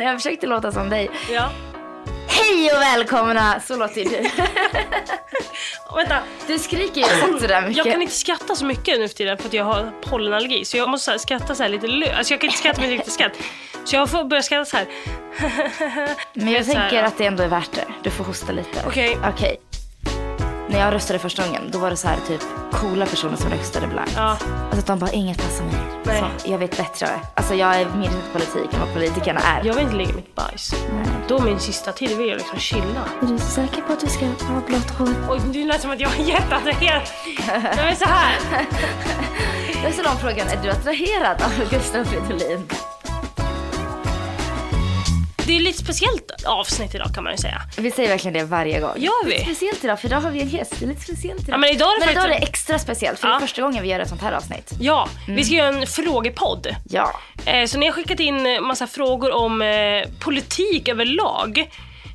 Jag försökte låta som dig. Ja. Hej och välkomna! Så låter ju du. Vänta, Du skriker ju exakt sådär mycket. jag kan inte skratta så mycket nu för tiden för att jag har pollenallergi. Så jag måste så här, skratta så här lite lö. Alltså jag kan inte skratta med riktigt skratt. Så jag får börja skratta så här. Men jag här, tänker ja. att det ändå är värt det. Du får hosta lite. Okej. Okej. När jag röstade första gången, då var det så här typ coola personer som röstade blankt. Ja. Alltså de bara, inget passar mig. Nej. Så, jag vet bättre. Alltså jag är mer i politik än vad politikerna är. Jag vill inte ligga i mitt bajs. Då min sista tid vill jag liksom chilla. Är du säker på att du ska ha blått hår? Oj, det lät som att jag är jätteattraherad. Nej men så här. Jag ställer om frågan, är du attraherad av Gustav Fridolin? Det är lite speciellt avsnitt idag kan man ju säga. Vi säger verkligen det varje gång. Gör vi? Lite speciellt idag, för idag har vi en gäst. Det är lite speciellt idag. Ja, men idag är det men idag är det faktiskt- extra speciellt, för det Ja. är första gången vi gör ett sånt här avsnitt. Ja, vi ska göra en frågepodd. Ja. Eh, Så ni har skickat in eh, massa frågor om eh, politik överlag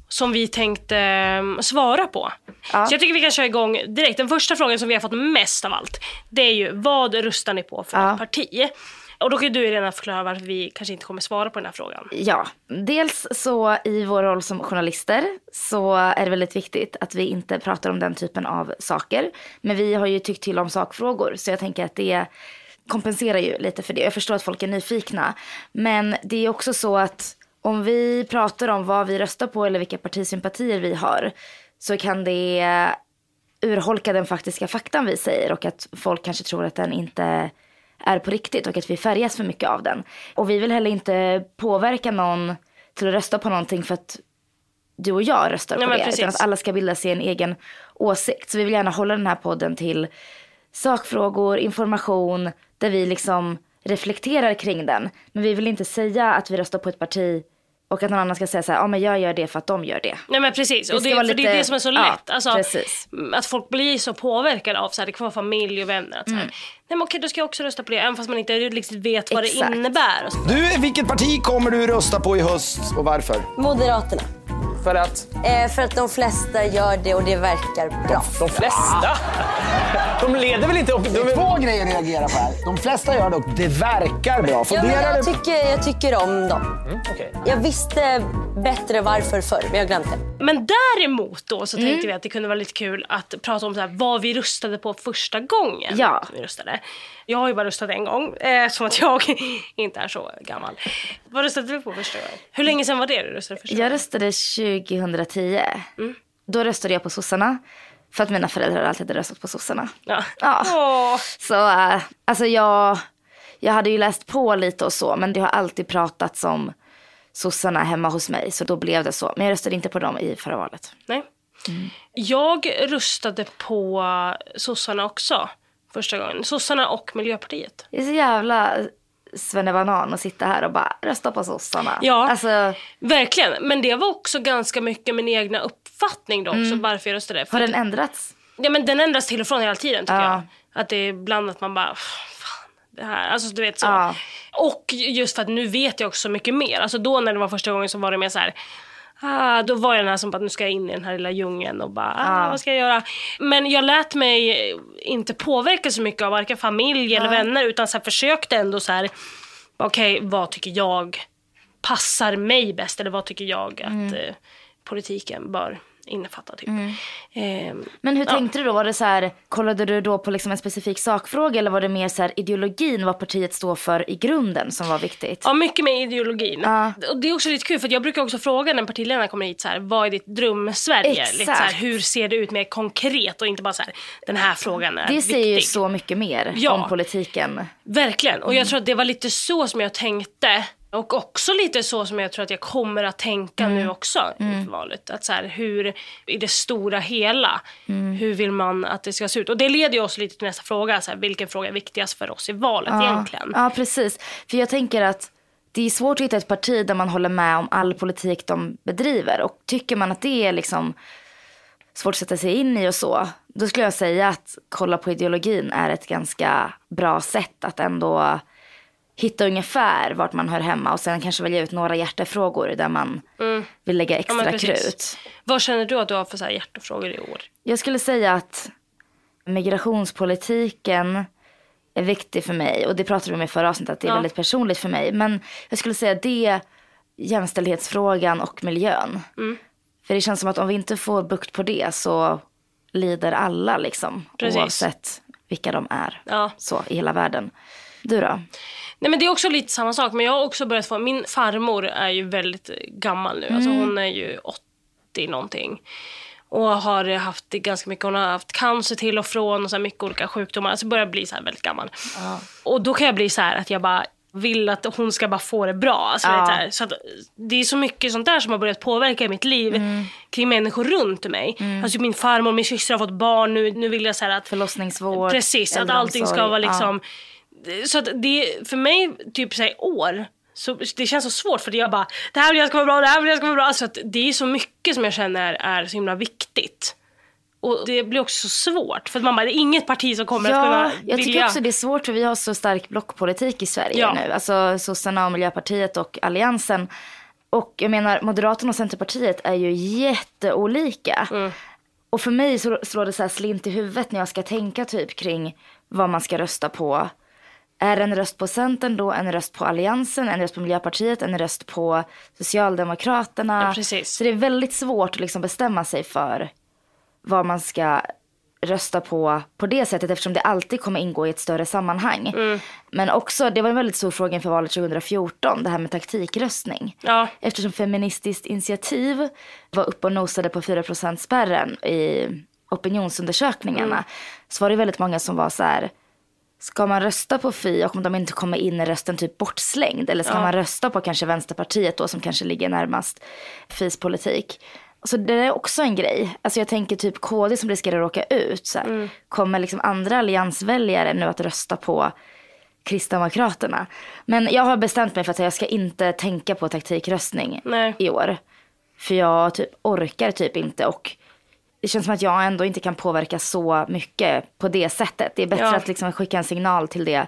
som vi tänkte eh, svara på. Ja. Så jag tycker vi kan köra igång direkt. Den första frågan som vi har fått mest av allt, det är ju vad röstar ni på för Ja. parti? Och då kan ju du redan förklara varför vi kanske inte kommer svara på den här frågan. Ja, dels så i vår roll som journalister så är det väldigt viktigt att vi inte pratar om den typen av saker. Men vi har ju tyckt till om sakfrågor så jag tänker att det kompenserar ju lite för det. Jag förstår att folk är nyfikna. Men det är också så att om vi pratar om vad vi röstar på eller vilka partisympatier vi har så kan det urholka den faktiska faktan vi säger och att folk kanske tror att den inte är på riktigt och att vi färgas för mycket av den. Och vi vill heller inte påverka någon till att rösta på någonting för att du och jag röstar Nej, på det. precis. Utan att alla ska bilda sig en egen åsikt. Så vi vill gärna hålla den här podden till sakfrågor, information, där vi liksom reflekterar kring den. Men vi vill inte säga att vi röstar på ett parti och att någon annan ska säga så här, ja men jag gör det för att de gör det. Nej men precis, Det och det, för det är lite- det som är så ja, lätt. alltså, precis. mm, Att folk blir så påverkade av så här, det kan vara familj och vänner. Att, så Mm. här, Nej men okej då ska jag också rösta på det, även fast man inte riktigt vet vad Exakt. det innebär. Och så. Du, vilket parti kommer du rösta på i höst och varför? Moderaterna. För att? Eh, för att de flesta gör det och det verkar bra. De flesta? De leder väl inte upp... De är... Två grejer jag reagerar på här. De flesta gör det och det verkar bra. Ja, men jag, tycker, jag tycker om dem. Okej. Jag visste bättre varför förr, men jag glömde det. Men däremot då så Mm. tänkte vi att det kunde vara lite kul att prata om så här, vad vi röstade på första gången. Ja. Vi röstade. Jag har ju bara röstat en gång, eh, som att jag inte är så gammal. Vad röstade du på första gången? Hur länge sedan var det du röstade första Jag gången? röstade 2010. Då röstade jag på sossarna. För att mina föräldrar alltid hade röstat på sossarna. Ja. Ja. Så äh, alltså jag, jag hade ju läst på lite och så. Men det har alltid pratats om sossarna hemma hos mig. Så då blev det så. Men jag röstade inte på dem i förra valet. Nej. Jag röstade på sossarna också första gången. Sossarna och Miljöpartiet. Det är så jävla svennebanan att sitta här och bara rösta på sossarna. Ja. Alltså, Verkligen, men det var också ganska mycket min egna uppfattning då också varför jag röstade. För har den ändrats? Ja men den ändras till och från hela tiden tycker Ja. jag. Att det är ibland att man bara, fan det här, alltså du vet så. Ja. Och just för att nu vet jag också mycket mer. Alltså då när det var första gången så var det mer så här. Ah, då var jag den här som bara, nu ska jag in i den här lilla djungeln och bara, ah, Ja. vad ska jag göra? Men jag lät mig inte påverka så mycket av varken familj eller vänner utan så här, försökte ändå så här, okej vad tycker jag passar mig bäst eller vad tycker jag att eh, politiken bör innefatta typ. Ehm, Men hur Ja. tänkte du då? Var det så här, kollade du då på liksom en specifik sakfråga eller var det mer så här ideologin, vad partiet står för i grunden som var viktigt? Ja, mycket med ideologin. Ja. Och det är också lite kul för jag brukar också fråga när partiledarna kommer hit så här, vad är ditt dröm-Sverige? Exakt. Lite så här, hur ser det ut mer konkret och inte bara så här, den här frågan är Det säger ju så mycket mer Ja. om politiken. Verkligen. Och Mm. jag tror att det var lite så som jag tänkte Och också lite så som jag tror att jag kommer att tänka nu också inför valet. Att så här, hur, i det stora hela, hur vill man att det ska se ut? Och det leder ju oss lite till nästa fråga. Så här, vilken fråga är viktigast för oss i valet egentligen? Ja, precis. För jag tänker att det är svårt att hitta ett parti där man håller med om all politik de bedriver. Och tycker man att det är liksom svårt att sätta sig in i och så, då skulle jag säga att kolla på ideologin är ett ganska bra sätt att ändå hitta ungefär vart man hör hemma och sen kanske välja ut några hjärtefrågor där man vill lägga Mm. Ja, men extra precis. krut. Vad känner du att du har för så här hjärtefrågor i år? Jag skulle säga att migrationspolitiken är viktig för mig. Och det pratade vi om i förra avsnittet, att det är Ja. väldigt personligt för mig. Men jag skulle säga det, jämställdhetsfrågan och miljön. Mm. För det känns som att om vi inte får bukt på det så lider alla liksom. Precis. Oavsett vilka de är. Ja. Så i hela världen. Du då? Nej men det är också lite samma sak. Men jag har också börjat få, min farmor är ju väldigt gammal nu. Alltså hon är ju 80 någonting. Och har haft det ganska mycket, hon har haft cancer till och från och så mycket olika sjukdomar. Alltså börjar bli så här väldigt gammal. Och då kan jag bli så här att jag bara vill att hon ska bara få det bra. Alltså, Ja. vet, så här, så att, det är så mycket sånt där som har börjat påverka mitt liv kring människor runt mig. Alltså min farmor, min syster har fått barn nu. Nu vill jag så att Förlossningsvård, Precis, att allting ska vara liksom... Så att det, för mig, typ så här, år, så det känns så svårt för jag bara, det här vill jag ska vara bra, det här vill jag ska vara bra. Alltså att det är så mycket som jag känner är så himla viktigt. Och det blir också så svårt för att man bara, det är inget parti som kommer att Ja, kunna jag tycker vilja... också det är svårt för vi har så stark blockpolitik i Sverige Ja. nu. Alltså sossarna och Miljöpartiet och Alliansen. Och jag menar Moderaterna och Centerpartiet är ju jätteolika. Mm. Och för mig så slår det så här slint i huvudet när jag ska tänka typ kring vad man ska rösta på. Är en röst på Centern då en röst på Alliansen, en röst på Miljöpartiet, en röst på Socialdemokraterna. Ja, precis. Så det är väldigt svårt att liksom bestämma sig för vad man ska rösta på på det sättet eftersom det alltid kommer ingå i ett större sammanhang. Mm. Men också, det var en väldigt stor fråga inför valet 2014, det här med taktikröstning. Ja. Eftersom Feministiskt initiativ var uppe och nosade på 4 spärren i opinionsundersökningarna Mm. så var det väldigt många som var så här Ska man rösta på Fi och om de inte kommer in är rösten typ bortslängd? Eller ska man rösta på kanske Vänsterpartiet då som kanske ligger närmast Fis politik? Så det är också en grej. Alltså jag tänker typ KD som riskerar att råka ut. Så här, Kommer liksom andra alliansväljare nu att rösta på Kristdemokraterna? Men jag har bestämt mig för att jag ska inte tänka på taktikröstning Nej. i år. För jag typ orkar typ inte och det känns som att jag ändå inte kan påverka så mycket på det sättet. Det är bättre Ja. att liksom skicka en signal till det,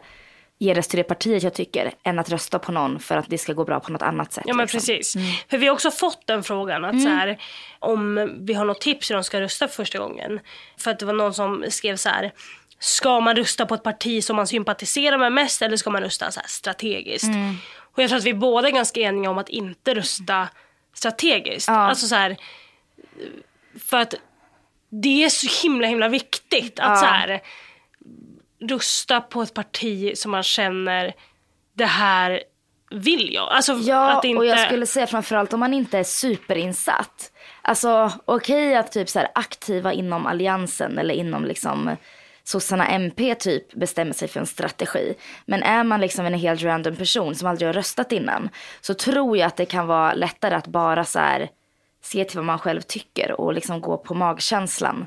ge röst till det partiet jag tycker, än att rösta på någon för att det ska gå bra på något annat sätt. Ja men liksom. precis. För vi har också fått den frågan att så här, om vi har något tips hur de ska rösta för första gången. För att det var någon som skrev så här. Ska man rösta på ett parti som man sympatiserar med mest eller ska man rösta så strategiskt? Och jag tror att vi båda är ganska eniga om att inte rösta strategiskt. Ja. Alltså så här, för att det är så himla himla viktigt att Ja. så här, rösta på ett parti som man känner det här vill jag. Alltså Ja, att inte... och jag skulle säga framförallt om man inte är superinsatt. Alltså okej att typ så här aktiva inom alliansen eller inom liksom sossarna MP typ bestämmer sig för en strategi. Men är man liksom en helt random person som aldrig har röstat innan så tror jag att det kan vara lättare att bara så här se till vad man själv tycker och liksom gå på magkänslan.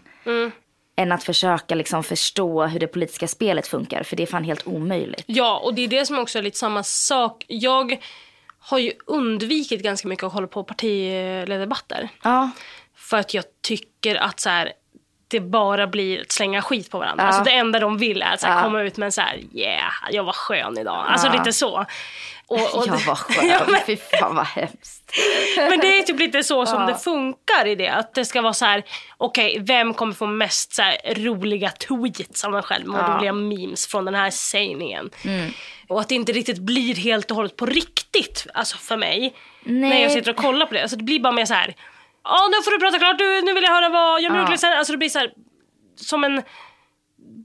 Än att försöka liksom förstå hur det politiska spelet funkar för det är fan helt omöjligt. Ja, och det är det som också är lite samma sak. Jag har ju undvikit ganska mycket att hålla på partiledardebatter. Ja, För att jag tycker att så här, det bara blir att slänga skit på varandra. Ja. Alltså det enda de vill är att Ja. komma ut med en så här, yeah, jag var skön idag. Alltså lite så. Och, och, jag var skön. Ja, men, Fy fan vad hemskt. men det är typ lite så som det funkar i det. Att det ska vara så här, okej, vem kommer få mest så roliga tweets av mig själv och roliga memes från den här sägningen. Mm. Och att det inte riktigt blir helt och hållet på riktigt, alltså för mig. När Nej. jag sitter och kollar på det. Alltså det blir bara mer så här, ja nu får du prata klart, du, nu vill jag höra vad Björklund säger. Alltså det blir så här, som en,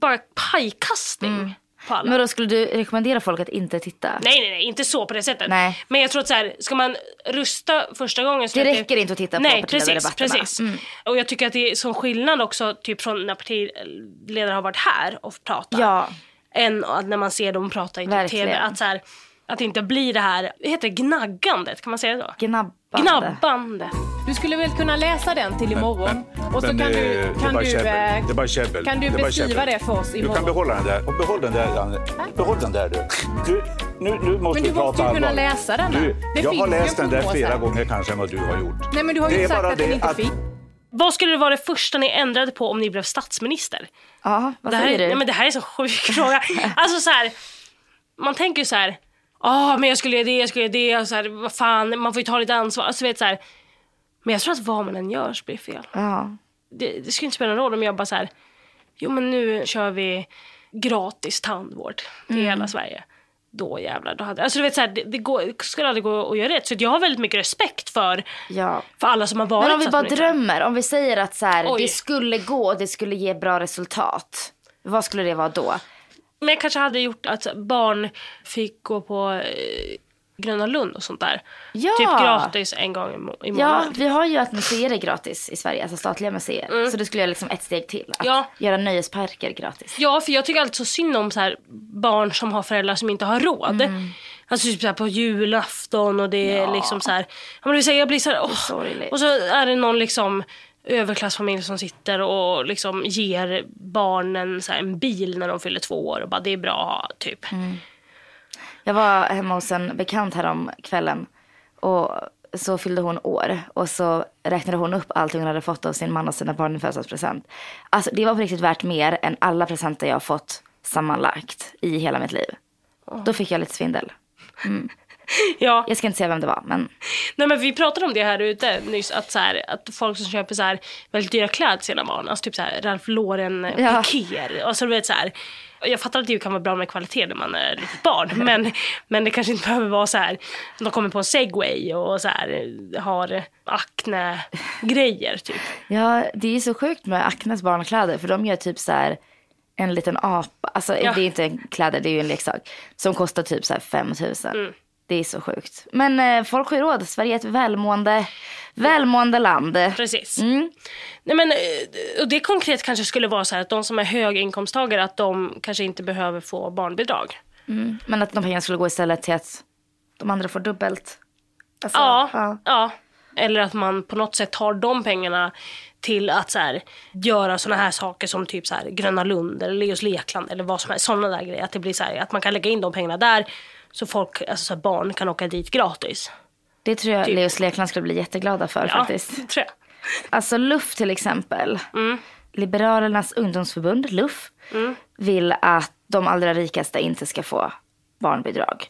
bara pajkastning på alla. Men då skulle du rekommendera folk att inte titta? Nej, nej, nej, inte så på det sättet. Nej. Men jag tror att så här, ska man rösta första gången så Det räcker inte att titta på Nej, precis, partiledardebatterna. precis. Mm. Och jag tycker att det är sån skillnad också, typ från när partiledare har varit här och pratat. Ja. Än när man ser dem prata i typ Verkligen. tv. Att så här, Att det inte blir det här, heter det, gnaggandet, kan man säga så? Gnabbande. Gnabbande. Du skulle väl kunna läsa den till imorgon? och så Men, kan du, det är kan bara du, käbbel. Det är bara käbbel. kan du Det beskriva det för oss Du imorgon? kan behålla den där. Och behåll den där, Janne. Behåll den där du. du nu, nu måste Men du vi prata måste ju kunna allvar. läsa den. Du, Det jag har läst en den där flera gånger kanske än vad du har gjort. Nej men du har Det ju är sagt att den det inte att- finns. Vad skulle det vara det första ni ändrade på om ni blev statsminister? Ja, vad Det här, säger är, du? nej, men det här är en så sjuk fråga. Alltså så här, man tänker ju så här, ja men jag skulle göra det, jag skulle göra det, och så här, vad fan, man får ju ta lite ansvar. Alltså, vet, så här, men jag tror att vad man än gör så blir det fel. Ja. Det, det skulle inte spela någon roll om jag bara så här, jo men nu kör vi gratis tandvård till Mm. hela Sverige. Då jävlar, då hade, alltså du vet så här, det, det, går, det skulle aldrig gå att göra rätt. Så jag har väldigt mycket respekt för, ja. för alla som har varit Men om vi bara drömmer, om vi säger att så här, det skulle gå och det skulle ge bra resultat. Vad skulle det vara då? Men jag kanske hade gjort att barn fick gå på eh, Gröna Lund och sånt där. Ja. Typ gratis en gång i, må- i Ja, månaden. vi har ju att museer är gratis i Sverige, alltså statliga museer. Så det skulle jag liksom ett steg till. Att Mm. Ja. göra nöjesparker gratis. Ja, för jag tycker alltid så synd om så här, barn som har föräldrar som inte har råd. Alltså typ så här på julafton och det är Mm. Ja. liksom så här. Ja, men det vill säga, jag blir så här, åh. sorgligt. Och så är det någon liksom överklassfamilj som sitter och liksom ger barnen så en bil när de fyller två år och bara det är bra typ. Jag var hemma hos en bekant här om kvällen och så fyllde hon år och så räknade hon upp allting hon hade fått av sin man och sina barn i födelsedagspresent. Alltså det var på riktigt värt mer än alla presenter jag har fått sammanlagt i hela mitt liv. Då fick jag lite svindel. Ja. Jag ska inte säga vem det var men Nej men vi pratade om det här ute nyss, att, så här, att folk som köper så här väldigt dyra kläder till sina barn, alltså typ så här Ralph Lauren eh, Ja. pikéer. Och så du vet så här, jag fattar att det kan vara bra med kvalitet när man är litet barn, men, men det kanske inte behöver vara så här, de kommer på en segway och så här, har akne-grejer typ. ja det är så sjukt med Acnes barnkläder för de gör typ så här en liten apa, alltså Ja. det är inte en kläder det är ju en leksak som kostar typ så här 5 000. Mm. Det är så sjukt. Men eh, folk har ju råd. Sverige är ett välmående, välmående land. Precis. Mm. Nej, men, eh, och det konkret kanske skulle vara så här att de som är höginkomsttagare att de kanske inte behöver få barnbidrag. Men att de pengarna skulle gå istället till att de andra får dubbelt. Alltså, Ja, ja. ja. Eller att man på något sätt tar de pengarna till att så här, göra såna här saker som typ så här, Gröna Lund eller Leos Lekland eller vad som helst. Sådana där grejer. Att, det blir så här, att man kan lägga in de pengarna där så folk, alltså så barn kan åka dit gratis. Det tror jag Typ. Leos Lekland skulle bli jätteglada för Ja, faktiskt. tror jag. Alltså LUF till exempel. Mm. Liberalernas ungdomsförbund, LUF, vill att de allra rikaste inte ska få barnbidrag.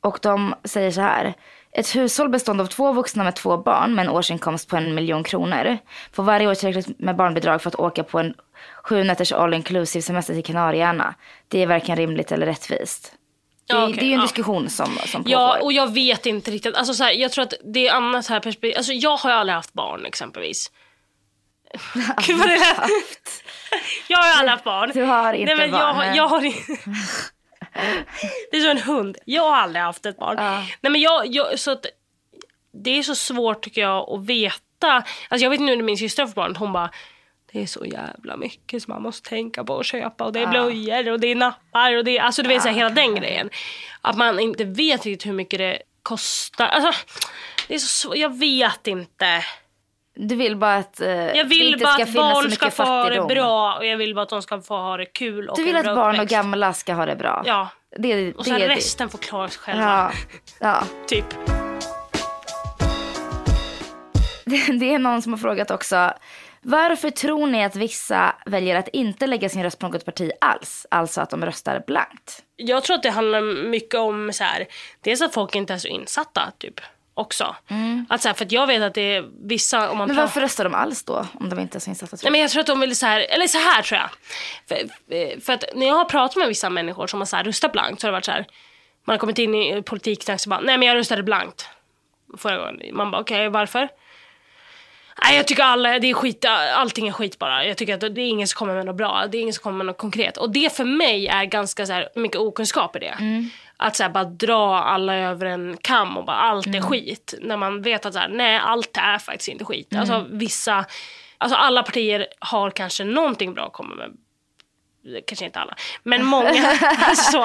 Och de säger så här. Ett hushåll bestående av två vuxna med två barn med en årsinkomst på en miljon kronor får varje år tillräckligt med barnbidrag för att åka på en sju nätters all inclusive semester till Kanarieöarna. Det är varken rimligt eller rättvist. Det, Ja, är- okej, det är ju en ja. diskussion som, som pågår. Ja, och jag vet inte riktigt. Alltså, så här, jag tror att det är annat här perspektiv. Alltså, jag har ju aldrig haft barn exempelvis. Gud vad det lät. Jag har ju aldrig haft barn. Du har inte Nej, men barn, Jag, har- jag har Det är som en hund. Jag har aldrig haft ett barn. Nej, men jag, jag, så att, det är så svårt tycker jag att veta. Alltså, jag vet nu när min syster har fått barn, hon bara det är så jävla mycket som man måste tänka på och köpa och det är blöjor och det är nappar och det är, alltså du vet så här, hela den grejen. Att man inte vet riktigt hur mycket det kostar. Alltså, det är så svårt, jag vet inte. Du vill bara att eh, Jag det vill inte bara ska att barn ska få ha det bra och jag vill bara att de ska få ha det kul och Du vill att barn och gamla ska ha det bra. Ja. Det, det, Och sen det, resten får klara sig själva. Ja, ja. Typ. Det är någon som har frågat också. Varför tror ni att vissa väljer att inte lägga sin röst på något parti alls? Alltså att de röstar blankt. Jag tror att det handlar mycket om så här, dels att folk inte är så insatta typ också. Att så här, för att jag vet att det är vissa, om man Men pratar- varför röstar de alls då? Om de inte är så insatta? Nej, men jag tror att de vill så här, eller så här tror jag. För, för att när jag har pratat med vissa människor som har så här röstat blankt så har det varit så här. Man har kommit in i politiken och bara, nej men jag röstade blankt. Förra gången. Man bara, okej varför? Nej jag tycker alla, det är skit, allting är skit bara. Jag tycker att det är ingen som kommer med något bra, det är ingen som kommer med något konkret. Och det för mig är ganska så här, mycket okunskap i det. Att så här, bara dra alla över en kam och bara allt är skit. När man vet att så här, nej allt är faktiskt inte skit. Alltså vissa, alltså alla partier har kanske någonting bra att komma med. kanske inte alla, men många. så,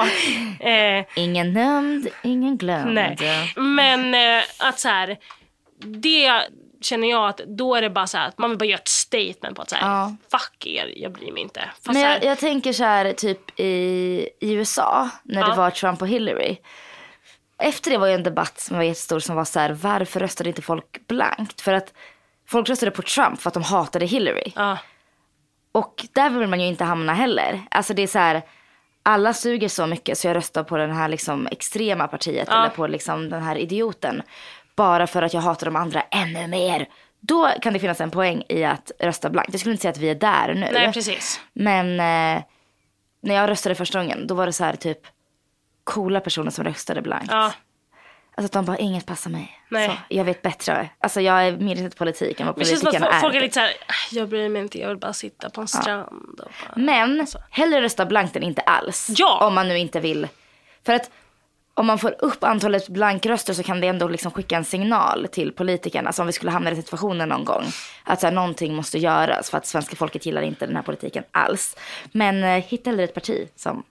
eh, Ingen nämnd, ingen glömd. nej. Men eh, att så här, det känner jag att då är det bara så här att man vill bara göra ett statement på att så här, Ja. fuck er, jag bryr mig inte. Fast Men här, jag, jag tänker så här typ i, i USA när det Ja. var Trump och Hillary. Efter det var ju en debatt som var jättestor som var så här varför röstade inte folk blankt? För att folk röstade på Trump för att de hatade Hillary. ja, Och där vill man ju inte hamna heller. Alltså det är så här alla suger så mycket så jag röstar på den här liksom extrema partiet eller på liksom den här idioten. Bara för att jag hatar de andra ännu mer. Då kan det finnas en poäng i att rösta blankt. Jag skulle inte säga att vi är där nu. nej precis. Men eh, när jag röstade första gången då var det så här typ coola personer som röstade blankt. Ja. Alltså att de bara, inget passar mig. Nej. Så, jag vet bättre. Alltså jag är mer intresserad av politik än vad Det känns som politikerna att är. folk är lite såhär, jag bryr mig inte, jag vill bara sitta på en strand. Och bara... Men hellre rösta blankt än inte alls. Ja. Om man nu inte vill. För att om man får upp antalet blankröster så kan det ändå liksom skicka en signal till politikerna. Alltså om vi skulle hamna i situationen någon gång. Att så här, någonting måste göras för att svenska folket gillar inte den här politiken alls. Men eh, hitta hellre ett parti som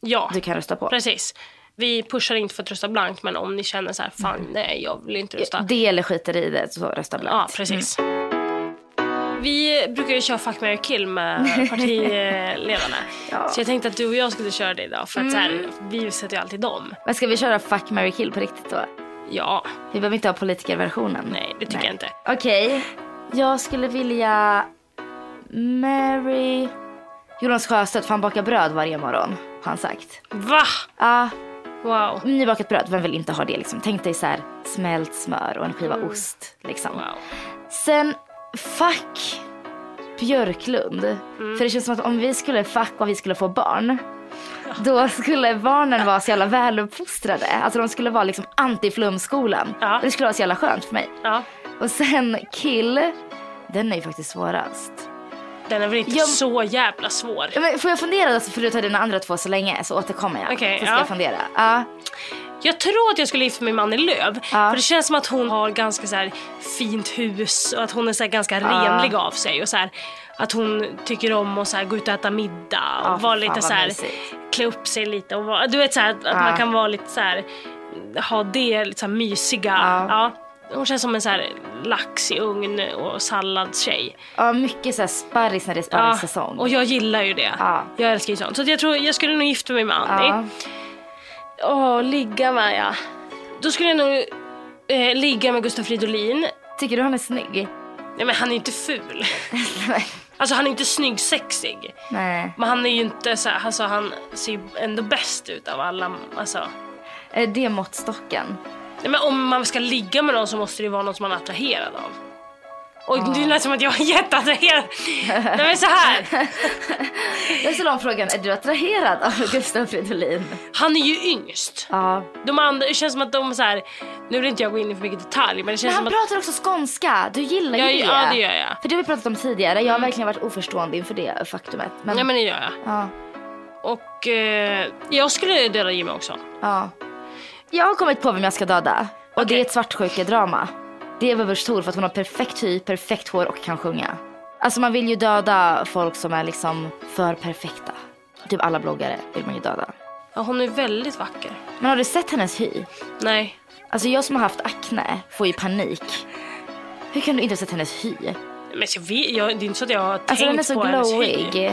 Ja, du kan rösta på. precis. Vi pushar inte för att rösta blankt, men om ni känner så här, fan nej, jag vill inte rösta. Det eller skiter i det så rösta Ja, blankt. precis. Vi brukar ju köra Fuck, marry, kill med partiledarna. Så jag tänkte att du och jag skulle köra det idag. För att så här, vi sätter ju alltid dem. Men ska vi köra fuck, marry, kill på riktigt då? Ja, Vi behöver inte ha politikerversionen. nej det tycker jag inte. Okej, jag skulle vilja marry Jonas Sjöstedt för han bakar bröd varje morgon. Har han sagt. Va? Ja, Wow. nybakat bröd, vem vill inte ha det liksom? Tänk dig så här smält smör och en skiva ost liksom. wow. Sen, fuck Björklund. För det känns som att om vi skulle fuck och vi skulle få barn. Då skulle barnen vara så jävla väluppfostrade. Alltså de skulle vara liksom anti-flumskolan. Ja. Det skulle vara så jävla skönt för mig. Ja, Och sen kill, den är ju faktiskt svårast. den är väl inte Jag- så jävla svår. Ja, men Får jag fundera då, för du tar dina andra två så länge så återkommer jag. Okej, så ska ja. jag fundera. Ja. Jag tror att jag skulle gifta mig med Annie Lööf. Ja. För det känns som att hon har ganska så här fint hus och att hon är så ganska Ja. renlig av sig. Och så här, att hon tycker om att så här gå ut och äta middag och Ja, vara lite så här, klä upp sig lite. Och vara, du vet så här, att Ja. man kan vara lite så här, ha det lite så här mysiga. Ja. Ja. Hon känns som en så här lax i ugn och salladstjej. ja, mycket så här sparris när det är Ja, sparrissäsong. och jag gillar ju det. Ja. Jag älskar ju sånt. Så jag tror jag skulle nog gifta mig med Annie. ja. Åh, ligga med ja. Då skulle jag nog eh, ligga med Gustaf Fridolin. Tycker du han är snygg? Nej men han är inte ful. Alltså han är inte snygg sexig. Nej. Men han är ju inte så här, alltså han ser ju ändå bäst ut av alla. Alltså. Är det måttstocken? Nej, men om man ska ligga med någon så måste det ju vara någon som man är attraherad av. Och det lät som att jag var jätteattraherad. Nej men så här. Jag ställer om frågan, är du attraherad av Gustav Fridolin? Han är ju yngst. Ja. De andra, det känns som att de så här. Nu vill inte jag gå in i för mycket detalj men det Men känns han som att pratar också skånska, du gillar ju Ja, det. ja, det gör jag. För det har vi pratat om tidigare, jag har verkligen varit oförstående inför det faktumet. Men, Ja men det gör jag. ja, Och eh, jag skulle döda Jimmy också. ja. Jag har kommit på vem jag ska döda. Och det är ett svartsjukedrama. Det är Ebba Thor för att hon har perfekt hy, perfekt hår och kan sjunga. Alltså man vill ju döda folk som är liksom för perfekta. Typ alla bloggare vill man ju döda. Ja, hon är väldigt vacker. Men har du sett hennes hy? Nej. Alltså jag som har haft akne får ju panik. Hur kan du inte ha sett hennes hy? Men jag vet, jag, det är inte så att jag har Alltså tänkt den är så på hennes hy. glowig.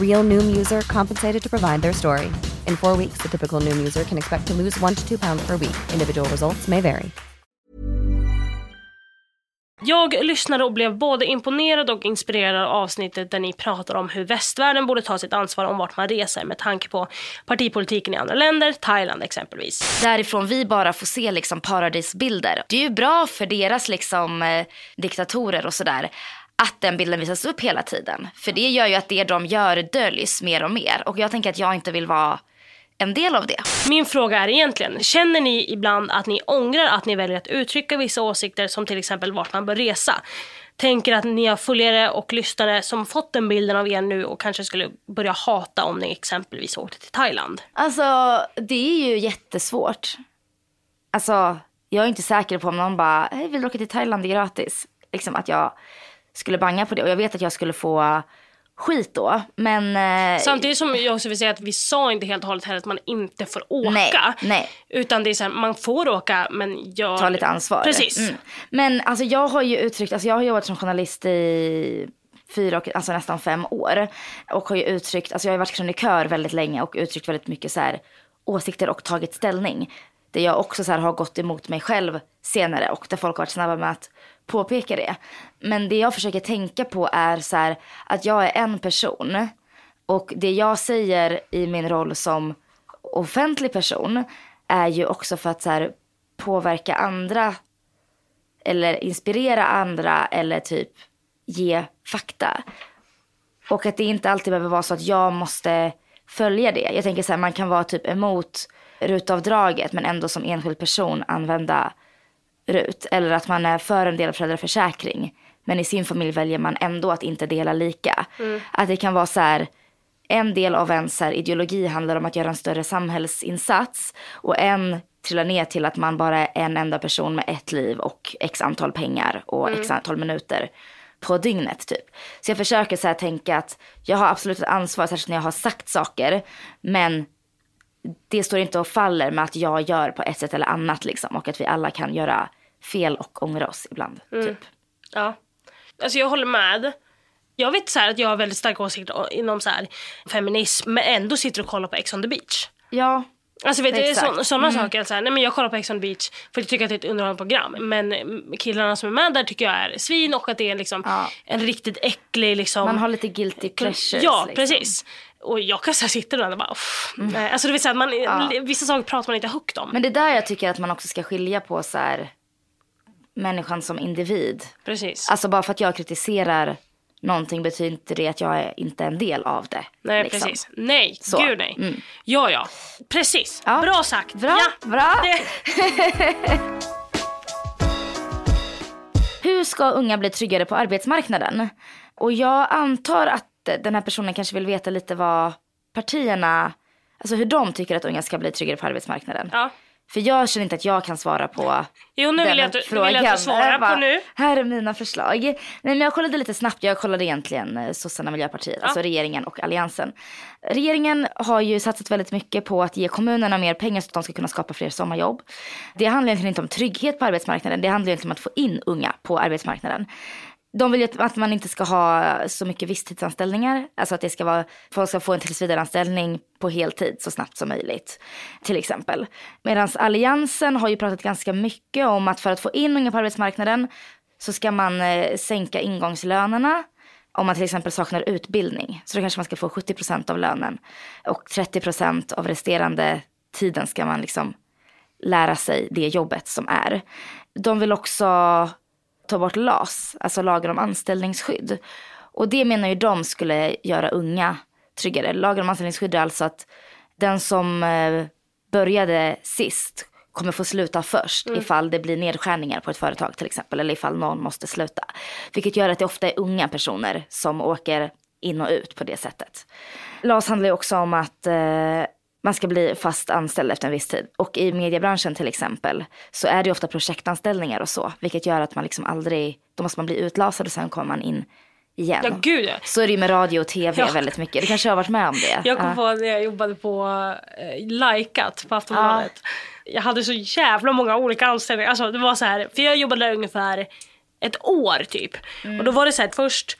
Real Noom user compensated to provide their story. In four weeks, the typical Noom user can expect to lose one to two pounds per week. Individual results may vary. Jag lyssnade och blev både imponerad och inspirerad av avsnittet där ni pratar om hur västvärlden borde ta sitt ansvar om vart man reser med tanke på partipolitiken i andra länder, Thailand exempelvis. Därifrån vi bara får se liksom paradisbilder. Det är ju bra för deras liksom, eh, diktatorer och sådär att den bilden visas upp hela tiden. För det gör ju att det de gör döljs mer och mer. Och jag tänker att jag inte vill vara en del av det. Min fråga är egentligen, känner ni ibland att ni ångrar att ni väljer att uttrycka vissa åsikter som till exempel vart man bör resa? Tänker att ni har följare och lyssnare som fått den bilden av er nu och kanske skulle börja hata om ni exempelvis åkte till Thailand? Alltså det är ju jättesvårt. Alltså jag är inte säker på om någon bara, hej vill du åka till Thailand, det är gratis. Liksom att jag skulle banga på det och jag vet att jag skulle få skit då. Men, eh, Samtidigt som jag också vill säga att vi sa inte helt och hållet heller att man inte får åka. Nej, nej. Utan det är så här, man får åka men jag... ta lite ansvar. Precis. Mm. Men alltså jag har ju uttryckt, alltså jag har jobbat som journalist i fyra och alltså nästan fem år. Och har ju uttryckt, alltså jag har varit krönikör väldigt länge och uttryckt väldigt mycket så här åsikter och tagit ställning. Där jag också så här har gått emot mig själv senare och där folk har varit snabba med att påpeka det. Men det jag försöker tänka på är så här, att jag är en person och det jag säger i min roll som offentlig person är ju också för att så här, påverka andra eller inspirera andra eller typ ge fakta. Och att det inte alltid behöver vara så att jag måste följa det. Jag tänker så här, man kan vara typ emot rutavdraget men ändå som enskild person använda RUT. Eller att man är för en del av föräldraförsäkring. Men i sin familj väljer man ändå att inte dela lika. Mm. Att det kan vara så här, en del av en så här, ideologi handlar om att göra en större samhällsinsats. Och en trillar ner till att man bara är en enda person med ett liv och x antal pengar och x Mm. antal minuter på dygnet typ. Så jag försöker så här tänka att jag har absolut ett ansvar, särskilt när jag har sagt saker. Men det står inte och faller med att jag gör på ett sätt eller annat liksom. Och att vi alla kan göra fel och ångra oss ibland. Mm. Typ. Ja. Alltså jag håller med. Jag vet så att jag har väldigt starka åsikter inom så här feminism men ändå sitter och kollar på Ex on the beach. Ja. Alltså vet du, så, sådana Mm. saker. Så här, nej men jag kollar på Ex on the beach för jag tycker att det är ett underhållande program. Men killarna som är med där tycker jag är svin och att det är liksom en riktigt äcklig liksom. Man har lite guilty pleasures. Ja, liksom. precis. Och jag kan så sitta där och bara, uff, nej. Alltså vet så här, man, Ja. vissa saker pratar man inte högt om. Men det är där jag tycker att man också ska skilja på så här, människan som individ. Precis. Alltså bara för att jag kritiserar någonting betyder inte det att jag är inte en del av det. Nej liksom. precis. Nej, Så. gud nej. Mm. Ja ja, precis. Ja. Bra sagt. Bra, ja. bra. Det, Hur ska unga bli tryggare på arbetsmarknaden? Och jag antar att den här personen kanske vill veta lite vad partierna, alltså hur de tycker att unga ska bli tryggare på arbetsmarknaden. ja. För jag känner inte att jag kan svara på Jo nu vill jag att du, frågan. vill jag att du svarar bara, på nu. Här är mina förslag. Nej, men jag kollade lite snabbt. Jag kollade egentligen eh, sossarna, Miljöpartiet, Ja. alltså regeringen och alliansen. Regeringen har ju satsat väldigt mycket på att ge kommunerna mer pengar så att de ska kunna skapa fler sommarjobb. Det handlar egentligen inte om trygghet på arbetsmarknaden. Det handlar egentligen om att få in unga på arbetsmarknaden. De vill ju att- man inte ska ha så mycket visstidsanställningar. Alltså att det ska vara, folk ska få en tillsvidareanställning på heltid så snabbt som möjligt. Till exempel. Medan alliansen har ju pratat ganska mycket om att för att få in unga på arbetsmarknaden så ska man eh, sänka ingångslönerna om man till exempel saknar utbildning. Så då kanske man ska få 70% av lönen. Och 30% av resterande tiden ska man liksom lära sig det jobbet som är. De vill också ta bort LAS, alltså lagen om anställningsskydd. Och det menar ju de skulle göra unga tryggare. Lagen om anställningsskydd är alltså att den som eh, började sist kommer få sluta först Mm. ifall det blir nedskärningar på ett företag till exempel. Eller ifall någon måste sluta. Vilket gör att det ofta är unga personer som åker in och ut på det sättet. LAS handlar ju också om att eh, man ska bli fast anställd efter en viss tid. Och i mediebranschen till exempel så är det ofta projektanställningar och så. Vilket gör att man liksom aldrig, då måste man bli utlasad och sen kommer man in igen. Ja gud ja. Så är det ju med radio och tv Ja. väldigt mycket. Du kanske har varit med om det? Jag kom Ja. på när jag jobbade på eh, Likat på Aftonbladet. Jag hade så jävla många olika anställningar. Alltså det var så här, för jag jobbade där ungefär ett år typ. Mm. Och då var det så här först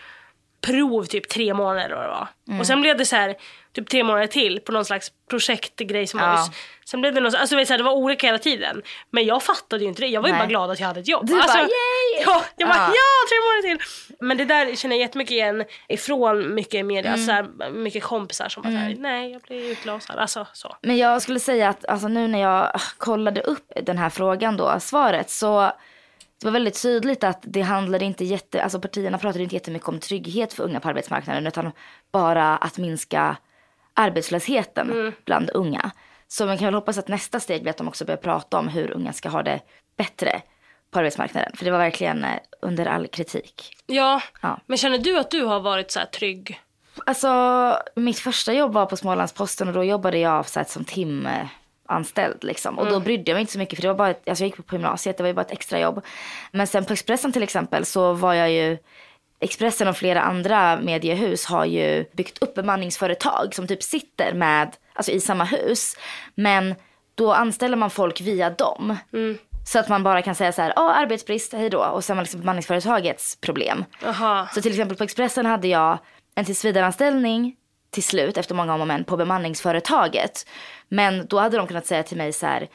prov typ tre månader eller vad det var. Mm. Och sen blev det så här typ tre månader till på någon slags projektgrej som Ja. var Sen blev det något, alltså det, var olika hela tiden. Men jag fattade ju inte det. Jag var ju Nej. bara glad att jag hade ett jobb. Du bara, alltså, "Yay!" Ja, jag bara Ja. ja, tre månader till. Men det där känner jag jättemycket igen ifrån mycket media. Mm. Så här, mycket kompisar som bara såhär, nej jag blir utlasad. Alltså så. Men jag skulle säga att alltså, nu när jag kollade upp den här frågan då, svaret, så det var väldigt tydligt att det handlade inte jätte, alltså partierna pratade inte jättemycket om trygghet för unga på arbetsmarknaden utan bara att minska arbetslösheten bland unga. Så man kan väl hoppas att nästa steg blir att de också börjar prata om hur unga ska ha det bättre på arbetsmarknaden. För det var verkligen eh, under all kritik. Ja, Ja. men känner du att du har varit så här trygg? Alltså mitt första jobb var på Smålandsposten och då jobbade jag så här, som timanställd liksom. Och då brydde jag mig inte så mycket för det var bara, ett, alltså jag gick på gymnasiet, det var ju bara ett extra jobb. Men sen på Expressen till exempel så var jag ju, Expressen och flera andra mediehus har ju byggt upp bemanningsföretag som typ sitter med, alltså i samma hus. Men då anställer man folk via dem. Så att man bara kan säga så här, ja arbetsbrist, hej då. Och sen var liksom bemanningsföretagets problem. Aha. Så till exempel på Expressen hade jag en tillsvidareanställning till slut efter många om och men på bemanningsföretaget. Men då hade de kunnat säga till mig så här,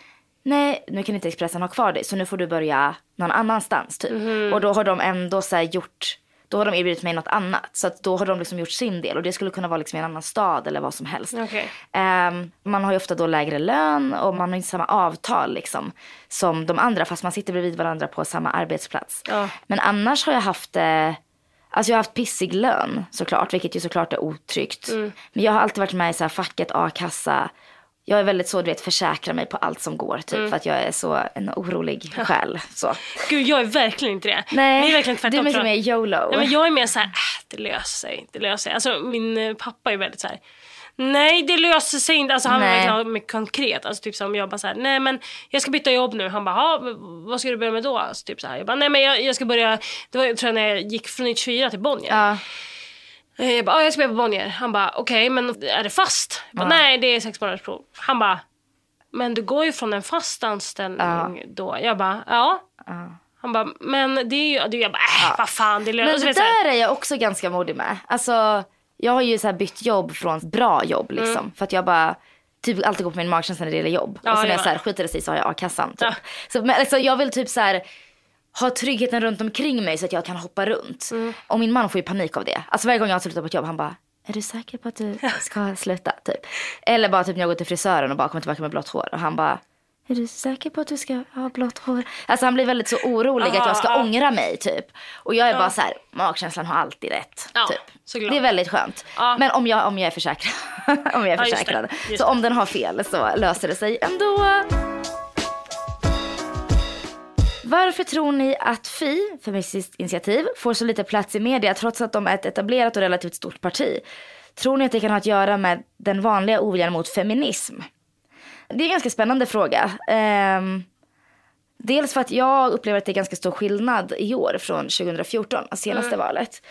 nej nu kan inte Expressen ha kvar dig så nu får du börja någon annanstans typ. Och då har de ändå så här gjort, då har de erbjudit mig något annat. Så då har de liksom gjort sin del och det skulle kunna vara liksom i en annan stad eller vad som helst. Okej. Ehm, man har ju ofta då lägre lön och man har inte samma avtal liksom som de andra fast man sitter bredvid varandra på samma arbetsplats. Ja. Men annars har jag haft eh, Alltså jag har haft pissig lön såklart, vilket ju såklart är otryggt. Mm. Men jag har alltid varit med i så här facket, a-kassa. Jag är väldigt så, du vet, försäkra mig på allt som går typ. Mm. För att jag är så en orolig själ. Så. Gud jag är verkligen inte det. Nej, det är verkligen tvärtom. du är mycket jag. mer YOLO. Nej, men jag är mer så här, äh, det löser sig, det löser sig. Alltså min eh, pappa är väldigt så här. Nej det löser sig inte. Alltså han Nej. är verkligen mycket konkret. Alltså typ som jag bara så här, nej men jag ska byta jobb nu. Han bara, "Ja, men vad ska du börja med då? Alltså, typ så här. Jag bara, nej men jag, jag ska börja, det var jag tror jag när jag gick från 94 till Bonnier. Ja. Eh, Jag bara, "Ja, jag ska börja på Bonnier. Han bara, okej men är det fast? Jag bara, nej det är sex månaders prov. Han bara, men du går ju från en fast anställning då. Jag bara, ja. Han bara, men det är ju, jag bara, äh, vad fan det löser Men det där är jag också ganska modig med. Alltså, jag har ju så bytt jobb från bra jobb liksom. För att jag bara typ alltid går på min magkänsla när det gäller jobb. Mm. Ja, och sen är det jag så här, skiter det sig så har jag a-kassan. Typ. Ja. Så, men, alltså, jag vill typ så här ha tryggheten runt omkring mig så att jag kan hoppa runt. Mm. Och min man får ju panik av det. Alltså varje gång jag har slutat på ett jobb han bara är du säker på att du ska sluta? Typ. Eller bara typ när jag går till frisören och bara kommer tillbaka med blått hår. Och han bara är du säker på att du ska ha blått hår? Alltså han blir väldigt så orolig att jag ska Ja, ja. ångra mig typ. Och jag är bara så här, magkänslan har alltid rätt. Typ. såklart. Det är väldigt skönt. Men om jag, om jag är försäkrad. om jag är Ja, just det. försäkrad. Just så det. om den har fel så löser det sig ändå. Varför tror ni att Fi, Feministiskt initiativ, får så lite plats i media trots att de är ett etablerat och relativt stort parti? Tror ni att det kan ha att göra med den vanliga oviljan mot feminism? Det är en ganska spännande fråga. Ehm, dels för att jag upplever att det är ganska stor skillnad i år från 2014, alltså senaste valet.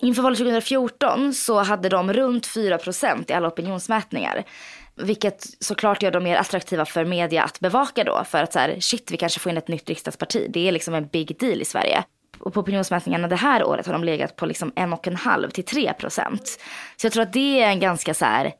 Inför valet 2014 så hade de runt 4% i alla opinionsmätningar. Vilket såklart gör dem mer attraktiva för media att bevaka då. För att så här, shit vi kanske får in ett nytt riksdagsparti. Det är liksom en big deal i Sverige. Och på opinionsmätningarna det här året har de legat på liksom en och en halv till tre procent. Så jag tror att det är en ganska så här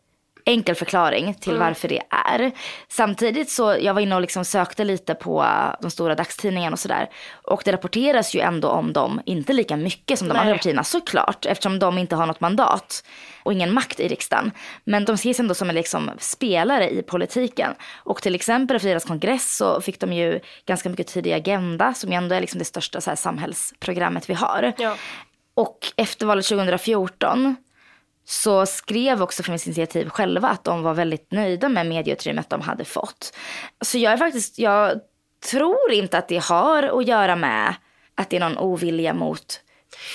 enkel förklaring till varför det är. Samtidigt så, jag var inne och liksom sökte lite på de stora dagstidningarna och sådär. Och det rapporteras ju ändå om dem, inte lika mycket som de Nej. andra partierna såklart. Eftersom de inte har något mandat och ingen makt i riksdagen. Men de ses ändå som en liksom spelare i politiken. Och till exempel efter deras kongress så fick de ju ganska mycket tid i Agenda som ju ändå är liksom det största så här samhällsprogrammet vi har. Ja. Och efter valet 2014 så skrev också Feministiskt initiativ själva att de var väldigt nöjda med medieutrymmet de hade fått. Så jag är faktiskt, jag tror inte att det har att göra med att det är någon ovilja mot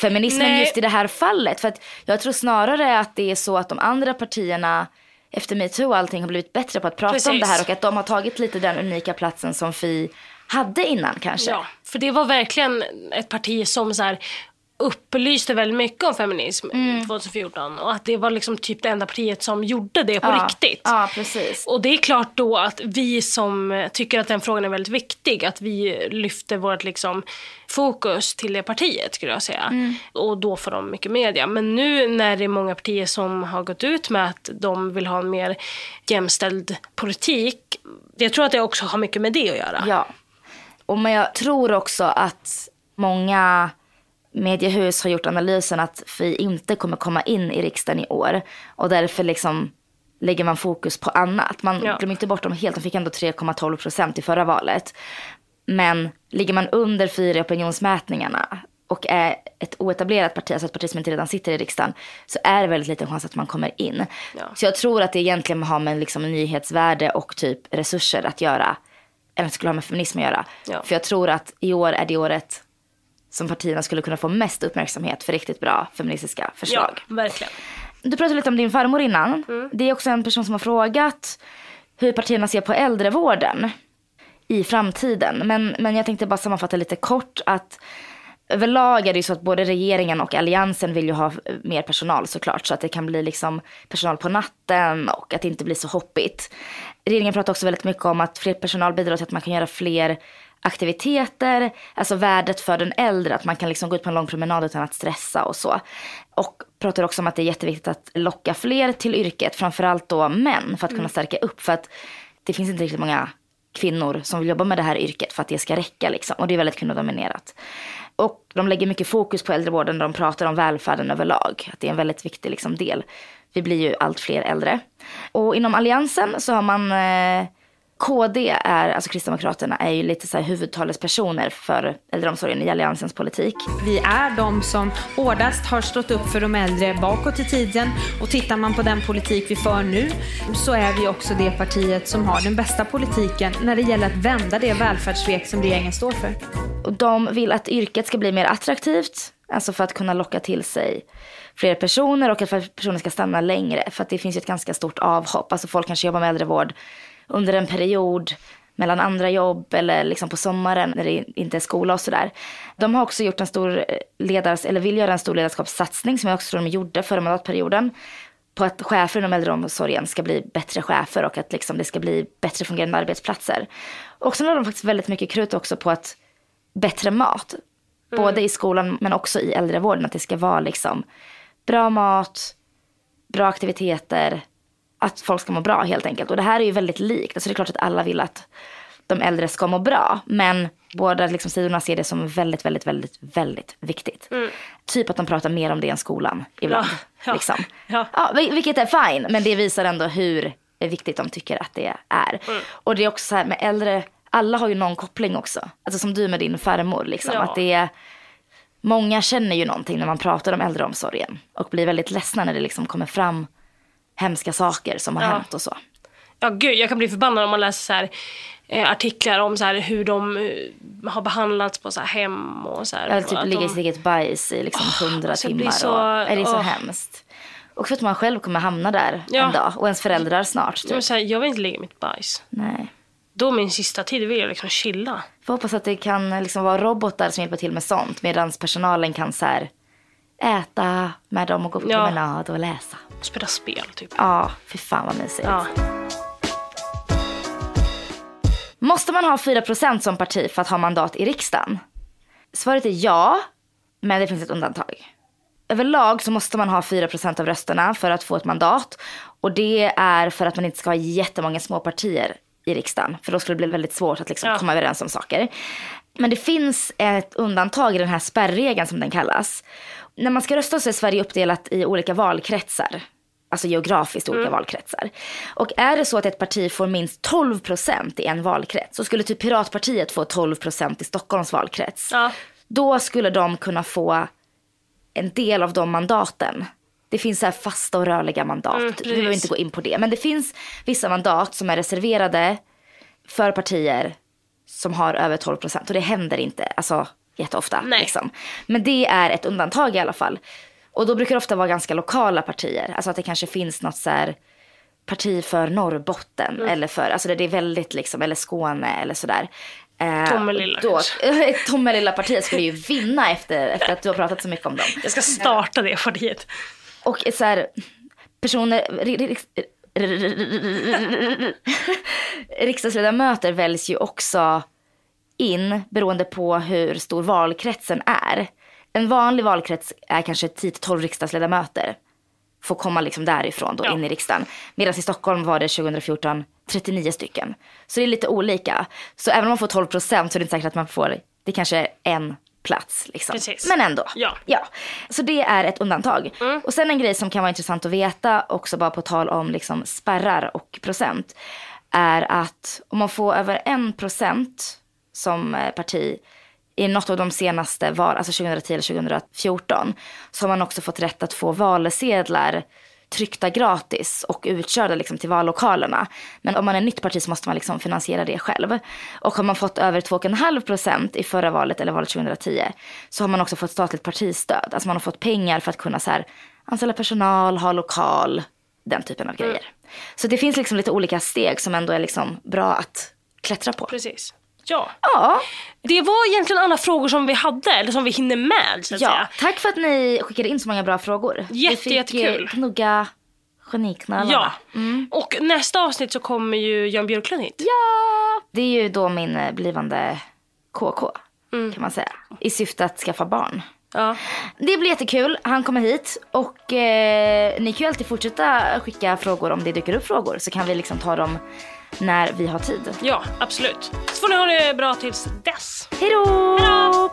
feminismen Nej. just i det här fallet. För att jag tror snarare att det är så att de andra partierna efter metoo och allting har blivit bättre på att prata om Precis. det här och att de har tagit lite den unika platsen som Fi hade innan kanske. Ja, för det var verkligen ett parti som så här, upplyste väldigt mycket om feminism Mm. 2014 och att det var liksom typ det enda partiet som gjorde det på Ja. riktigt. Ja, precis. Och det är klart då att vi som tycker att den frågan är väldigt viktig, att vi lyfter vårt liksom fokus till det partiet skulle jag säga. Mm. Och då får de mycket media. Men nu när det är många partier som har gått ut med att de vill ha en mer jämställd politik, jag tror att det också har mycket med det att göra. Ja. Och men jag tror också att många mediehus har gjort analysen att vi inte kommer komma in i riksdagen i år. Och därför liksom lägger man fokus på annat. Man Ja. glömmer inte bort dem helt. De fick ändå 3,12 procent i förra valet. Men ligger man under fyra i opinionsmätningarna och är ett oetablerat parti, alltså ett parti som inte redan sitter i riksdagen, så är det väldigt liten chans att man kommer in. Ja. Så jag tror att det egentligen har med liksom nyhetsvärde och typ resurser att göra, än att det skulle ha med feminism att göra. Ja. För jag tror att i år är det året som partierna skulle kunna få mest uppmärksamhet för riktigt bra feministiska förslag. Ja, verkligen. Du pratade lite om din farmor innan. Mm. Det är också en person som har frågat hur partierna ser på äldrevården i framtiden. Men, men jag tänkte bara sammanfatta lite kort att överlag är det ju så att både regeringen och alliansen vill ju ha mer personal såklart. Så att det kan bli liksom personal på natten och att det inte blir så hoppigt. Regeringen pratar också väldigt mycket om att fler personal bidrar till att man kan göra fler aktiviteter, alltså värdet för den äldre, att man kan liksom gå ut på en lång promenad utan att stressa och så. Och pratar också om att det är jätteviktigt att locka fler till yrket, framförallt då män, för att kunna stärka upp. För att det finns inte riktigt många kvinnor som vill jobba med det här yrket för att det ska räcka liksom. Och det är väldigt kvinnodominerat. Och de lägger mycket fokus på äldrevården när de pratar om välfärden överlag. Att det är en väldigt viktig liksom, del. Vi blir ju allt fler äldre. Och inom alliansen så har man eh, KD är, alltså Kristdemokraterna är ju lite så här huvudtalespersoner för äldreomsorgen i alliansens politik. Vi är de som hårdast har stått upp för de äldre bakåt i tiden och tittar man på den politik vi för nu så är vi också det partiet som har den bästa politiken när det gäller att vända det välfärdssvek som regeringen står för. Och de vill att yrket ska bli mer attraktivt, alltså för att kunna locka till sig fler personer och att personer ska stanna längre. För att det finns ju ett ganska stort avhopp, alltså folk kanske jobbar med äldrevård under en period mellan andra jobb eller liksom på sommaren när det inte är skola och sådär. De har också gjort en stor ledars, eller vill göra en stor ledarskapssatsning som jag också tror de gjorde förra mandatperioden på att chefer inom äldreomsorgen ska bli bättre chefer och att liksom det ska bli bättre fungerande arbetsplatser. Och sen har de faktiskt väldigt mycket krut också på att bättre mat. Både i skolan men också i äldrevården. Att det ska vara liksom bra mat, bra aktiviteter, att folk ska må bra helt enkelt. Och det här är ju väldigt likt. Alltså det är klart att alla vill att de äldre ska må bra. Men båda liksom sidorna ser det som väldigt, väldigt, väldigt, väldigt viktigt. Typ att de pratar mer om det än skolan ibland. Ja, ja, liksom. ja. Ja, vil- vilket är fine, men det visar ändå hur viktigt de tycker att det är. Mm. Och det är också så här med äldre, alla har ju någon koppling också. Alltså som du med din farmor liksom. Ja. Att det är, många känner ju någonting när man pratar om äldreomsorgen. Och blir väldigt ledsna när det liksom kommer fram hemska saker som har Ja. hänt och så. Ja gud, jag kan bli förbannad om man läser så här, eh, artiklar om så här, hur de eh, har behandlats på så här, hem och så här. Eller typ ligga i sitt eget bajs i liksom hundra alltså, timmar. så- och, är det är så åh. hemskt. Och för att man själv kommer hamna där Ja. en dag. Och ens föräldrar snart. Typ. Men så här, jag vill inte ligga i mitt bajs. Nej. Då min sista tid vill jag liksom chilla. Får hoppas att det kan liksom vara robotar som hjälper till med sånt. Medan personalen kan så här, äta med dem och gå på Ja. promenad och läsa. Spela spel typ. Ja, fy fan vad mysigt. Ja. Måste man ha 4% som parti för att ha mandat i riksdagen? Svaret är ja, men det finns ett undantag. Överlag så måste man ha 4% av rösterna för att få ett mandat. Och det är för att man inte ska ha jättemånga små partier i riksdagen. För då skulle det bli väldigt svårt att liksom Ja. komma överens om saker. Men det finns ett undantag i den här spärregeln som den kallas. När man ska rösta så är Sverige uppdelat i olika valkretsar. Alltså geografiskt olika valkretsar. Och är det så att ett parti får minst 12% i en valkrets. Så skulle typ Piratpartiet få 12% i Stockholms valkrets. Ja. Då skulle de kunna få en del av de mandaten. Det finns så här fasta och rörliga mandat. Mm, vi behöver inte gå in på det. Men det finns vissa mandat som är reserverade för partier som har över 12 procent. Och det händer inte alltså, jätteofta. Liksom. Men det är ett undantag i alla fall. Och då brukar det ofta vara ganska lokala partier. Alltså att det kanske finns något så här parti för Norrbotten. Mm. Eller för, alltså det är väldigt liksom, eller Skåne eller sådär. Eh, Tomelilla då, kanske. Tomelilla partiet skulle ju vinna efter, efter att du har pratat så mycket om dem. Jag ska starta det partiet. Och så här, personer, ri- ri- riksdagsledamöter väljs ju också in beroende på hur stor valkretsen är. En vanlig valkrets är kanske 10-12 riksdagsledamöter. Får komma liksom därifrån då in i riksdagen. Medan i Stockholm var det 2014 39 stycken. Så det är lite olika. Så även om man får 12 procent så är det inte säkert att man får, det kanske är en plats liksom. Precis. Men ändå. Ja. Ja, så det är ett undantag. Och sen en grej som kan vara intressant att veta, också bara på tal om liksom spärrar och procent, är att om man får över en procent som eh, parti i något av de senaste val, alltså 2010 eller 2014, så har man också fått rätt att få valsedlar tryckta gratis och utkörda liksom till vallokalerna. Men om man är nytt parti så måste man liksom finansiera det själv. Och har man fått över 2,5 procent i förra valet eller valet 2010 så har man också fått statligt partistöd. Alltså man har fått pengar för att kunna så här, anställa personal, ha lokal, den typen av grejer. Så det finns liksom lite olika steg som ändå är liksom bra att klättra på. Precis. Ja. Ja. Det var egentligen alla frågor som vi hade, eller som vi hinner med så att Ja, säga. tack för att ni skickade in så många bra frågor. Jätte, Vi fick jättekul. eh, knugga geniknölarna. Ja. Mm. Och nästa avsnitt så kommer ju Jan Björklund hit. Ja! Det är ju då min eh, blivande KK, Mm. kan man säga. I syfte att skaffa barn. Ja. Det blir jättekul. Han kommer hit och eh, ni kan ju alltid fortsätta skicka frågor om det dyker upp frågor så kan vi liksom ta dem när vi har tid. Ja, absolut. Så får ni ha det bra tills dess. Hej då!